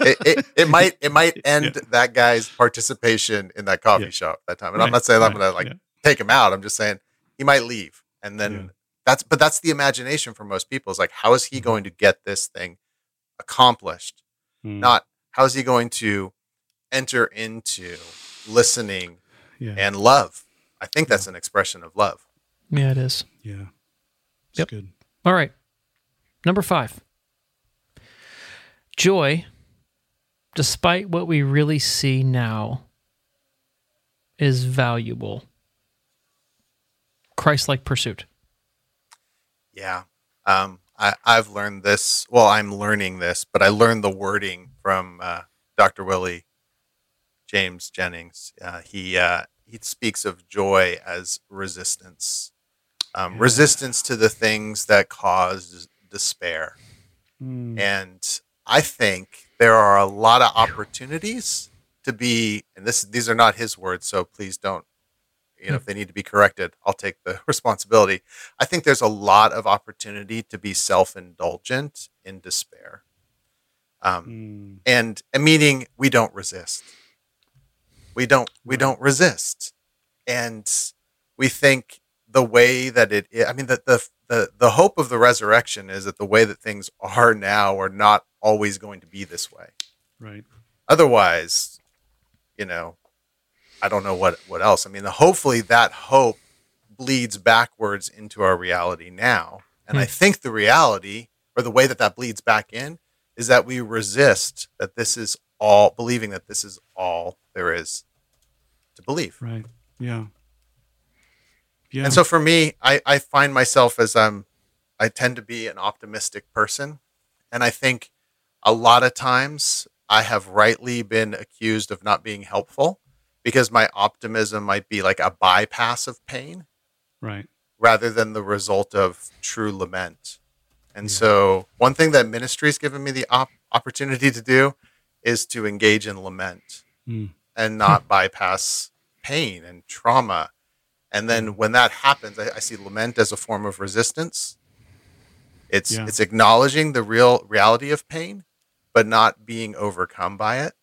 it, it, *laughs* it might it might end Yeah. that guy's participation in that coffee Yeah. shop that time. And I'm not saying I'm gonna like yeah. take him out. I'm just saying he might leave. And then that's but that's the imagination for most people is like, how is he Mm-hmm. going to get this thing accomplished? Mm. Not how is he going to enter into listening and love? I think that's an expression of love. yeah it is yeah. It's Yep. good. All right. Number five. Joy, despite what we really see now, is valuable. Christ like pursuit. Yeah. Um, I, I've learned this. Well, I'm learning this, but I learned the wording from uh, Dr. Willie James Jennings. Uh, he uh, he speaks of joy as resistance, um, resistance to the things that cause despair. Mm. And I think there are a lot of opportunities to be, and this these are not his words, so please don't, you know, if they need to be corrected, I'll take the *laughs* responsibility. I think there's a lot of opportunity to be self indulgent in despair. Um, Mm. and, and meaning we don't resist. We don't we don't resist, and we think the way that it. i- I mean, the, the the the hope of the resurrection is that the way that things are now are not always going to be this way. Right. Otherwise, you know, I don't know what what else. I mean, the, hopefully that hope bleeds backwards into our reality now, and I hmm. think the reality or the way that that bleeds back in is that we resist that this is all believing that this is all there is to believe. Right. Yeah. Yeah. And so for me, I, I find myself as I'm, I tend to be an optimistic person. And I think a lot of times I have rightly been accused of not being helpful because my optimism might be like a bypass of pain right. rather than the result of true lament. And so, one thing that ministry has given me the op- opportunity to do is to engage in lament Mm. and not bypass pain and trauma. And then when that happens, I, I see lament as a form of resistance. It's Yeah. it's acknowledging the real reality of pain, but not being overcome by it.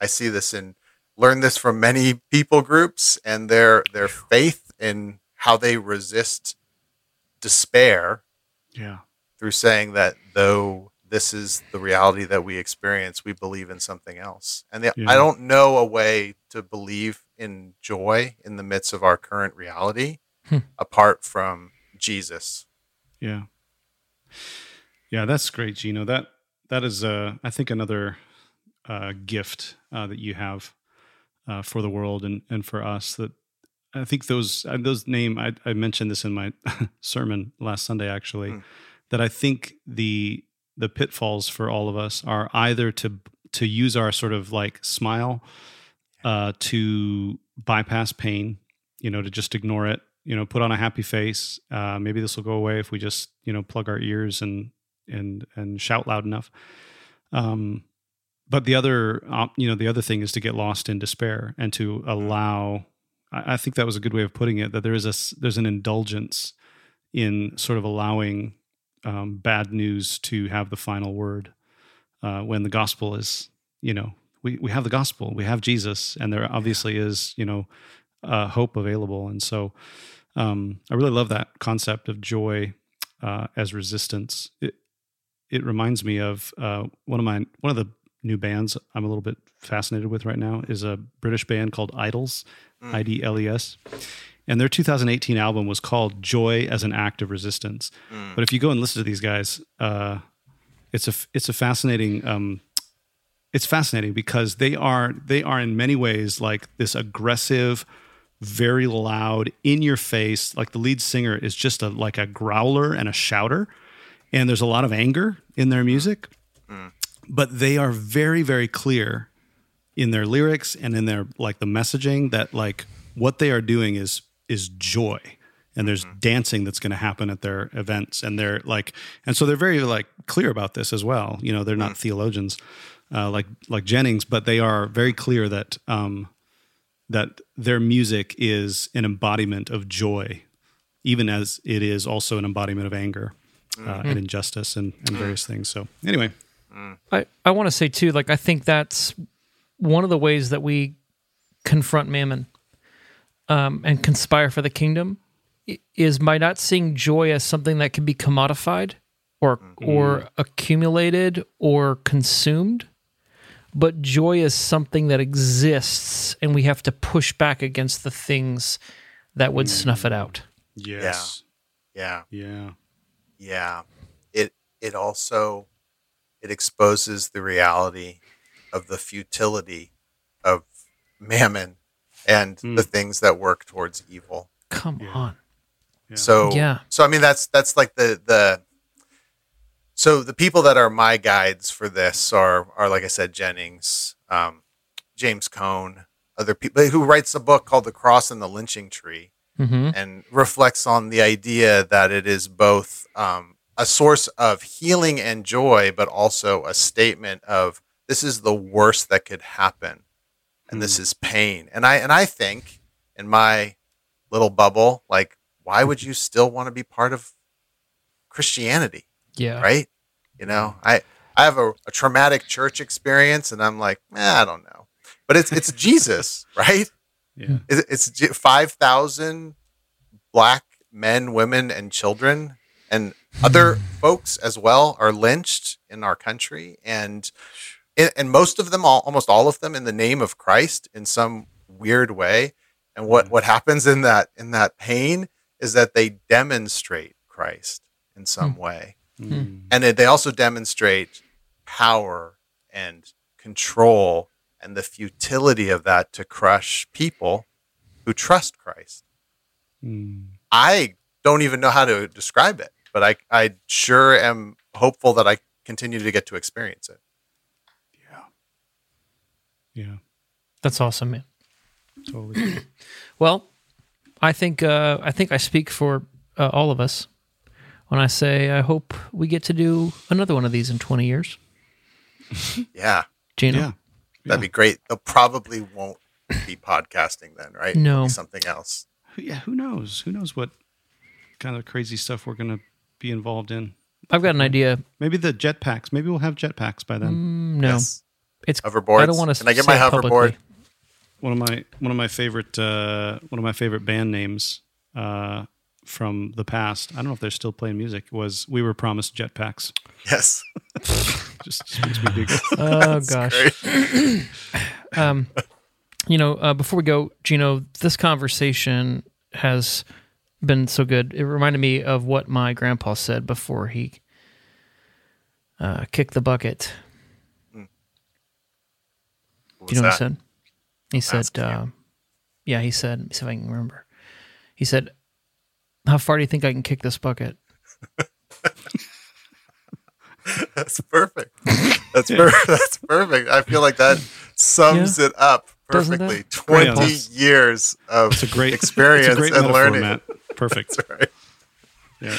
I see this in learn this from many people groups and their their faith in how they resist despair Yeah. through saying that though this is the reality that we experience, we believe in something else. And the, Yeah. I don't know a way to believe in joy in the midst of our current reality Hmm. apart from Jesus. Yeah. Yeah, that's great, Gino. That that is, uh, I think, another uh, gift uh, that you have uh, for the world and and for us. That I think those uh, those name I, I mentioned this in my *laughs* sermon last Sunday actually. Mm. That I think the the pitfalls for all of us are either to to use our sort of like smile uh, to bypass pain, you know, to just ignore it, you know, put on a happy face. Uh, maybe this will go away if we just, you know, plug our ears and and and shout loud enough. Um, but the other, you know, the other thing is to get lost in despair and to allow. I, I think that was a good way of putting it. That there is a there's an indulgence in sort of allowing um, bad news to have the final word uh, when the gospel is, you know, we, we have the gospel, we have Jesus, and there obviously is, you know, uh, hope available. And so um, I really love that concept of joy uh, as resistance. It, it reminds me of uh, one of my one of the new bands I'm a little bit fascinated with right now is a British band called Idles, I D L E S. And their 2018 album was called "Joy as an Act of Resistance." But if you go and listen to these guys, uh, it's a it's a fascinating um, it's fascinating because they are they are in many ways like this aggressive very loud in your face like the lead singer is just a like a growler and a shouter. And there's a lot of anger in their music. But they are very very clear in their lyrics and in their like the messaging that like what they are doing is is joy. And there's dancing that's going to happen at their events and they're like and so they're very like clear about this as well. You know they're not theologians uh, like like jennings but they are very clear that um that their music is an embodiment of joy even as it is also an embodiment of anger uh, and injustice and, and various things. So anyway. I, I want to say too, like I think that's one of the ways that we confront mammon um, and conspire for the kingdom is by not seeing joy as something that can be commodified or or accumulated or consumed, but joy is something that exists, and we have to push back against the things that would snuff it out. yes Yeah. yeah Yeah. It it also it exposes the reality of the futility of *laughs* mammon and the things that work towards evil. Come on, So Yeah. so I mean that's that's like the the so the people that are my guides for this are are like I said Jennings, um, James Cone, other people who writes a book called The Cross and the Lynching Tree hmm and reflects on the idea that it is both um, a source of healing and joy, but also a statement of this is the worst that could happen, and this is pain. And I and I think in my little bubble, like, why would you still want to be part of Christianity? yeah, right? You know, I I have a, a traumatic church experience, and I'm like, eh, I don't know, but it's it's *laughs* Jesus, right? yeah It's, it's five thousand black men, women, and children, and other *sighs* folks as well are lynched in our country, and and most of them, all, almost all of them, in the name of Christ in some weird way. And what mm-hmm. what happens in that in that pain is that they demonstrate Christ in some hmm. way hmm. Hmm. and it, they also demonstrate power and control and the futility of that to crush people who trust Christ. I don't even know how to describe it, but I, I sure am hopeful that I continue to get to experience it. Yeah that's awesome, man. totally *clears throat* Well, I think uh, I think I speak for uh, all of us when I say I hope we get to do another one of these in 20 years. *laughs* Yeah, Gino? Yeah. that'd be great. They'll probably won't be podcasting then, right? No. Be something else. Yeah, who knows? Who knows what kind of crazy stuff we're going to be involved in? I've got an idea. Maybe the jetpacks. Maybe we'll have jetpacks by then. Mm, no, Yes. It's Hoverboards. I don't want to. Can I get my hoverboard? One of my one of my favorite uh, one of my favorite band names uh, from the past. I don't know if they're still playing music. Was we were promised jetpacks? Yes. *laughs* Just, just makes me giggle. Oh *laughs* gosh. *clears throat* Um, you know, uh, before we go, Gino, this conversation has been so good. It reminded me of what my grandpa said before he uh, kicked the bucket. What Do you know what that? he said? He said, uh, "Yeah." He said, see if I can remember." He said, "How far do you think I can kick this bucket?" *laughs* That's perfect. That's per- *laughs* that's perfect. I feel like that sums it up perfectly. it? Twenty Great. years of It's a great experience It's a great and metaphor, learning. Matt. Perfect. *laughs* That's right. Yeah,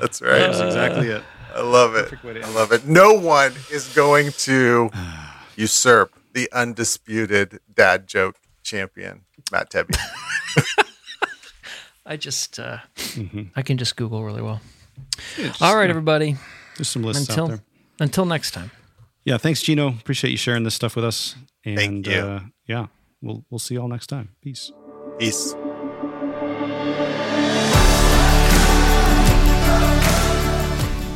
That's right. that's exactly it. I love it. perfect way to I love it. No one is going to *sighs* usurp the undisputed dad joke champion, Matt Tebbe. *laughs* I just, uh, Mm-hmm. I can just Google really well. All right, everybody. There's some lists Until out there. until next time. Yeah, thanks, Gino. Appreciate you sharing this stuff with us. And Thank you. Uh, yeah, we'll we'll see you all next time. Peace. Peace.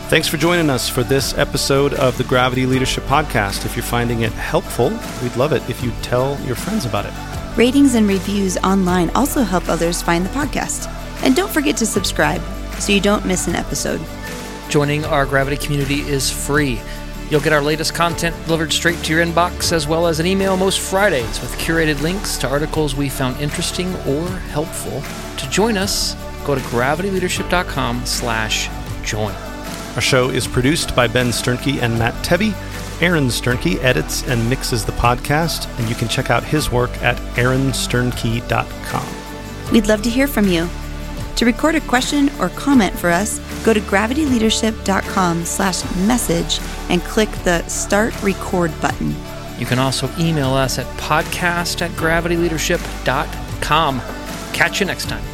Thanks for joining us for this episode of the Gravity Leadership Podcast. If you're finding it helpful, we'd love it if you tell your friends about it. Ratings and reviews online also help others find the podcast. And don't forget to subscribe so you don't miss an episode. Joining our Gravity community is free. You'll get our latest content delivered straight to your inbox, as well as an email most Fridays with curated links to articles we found interesting or helpful. To join us, go to gravityleadership.com slash join. Our show is produced by Ben Sternke and Matt Tebbe. Aaron Sternke edits and mixes the podcast, and you can check out his work at aaronsternke.com. We'd love to hear from you. To record a question or comment for us, go to gravityleadership.com slash message and click the Start Record button. You can also email us at podcast at gravityleadership.com. Catch you next time.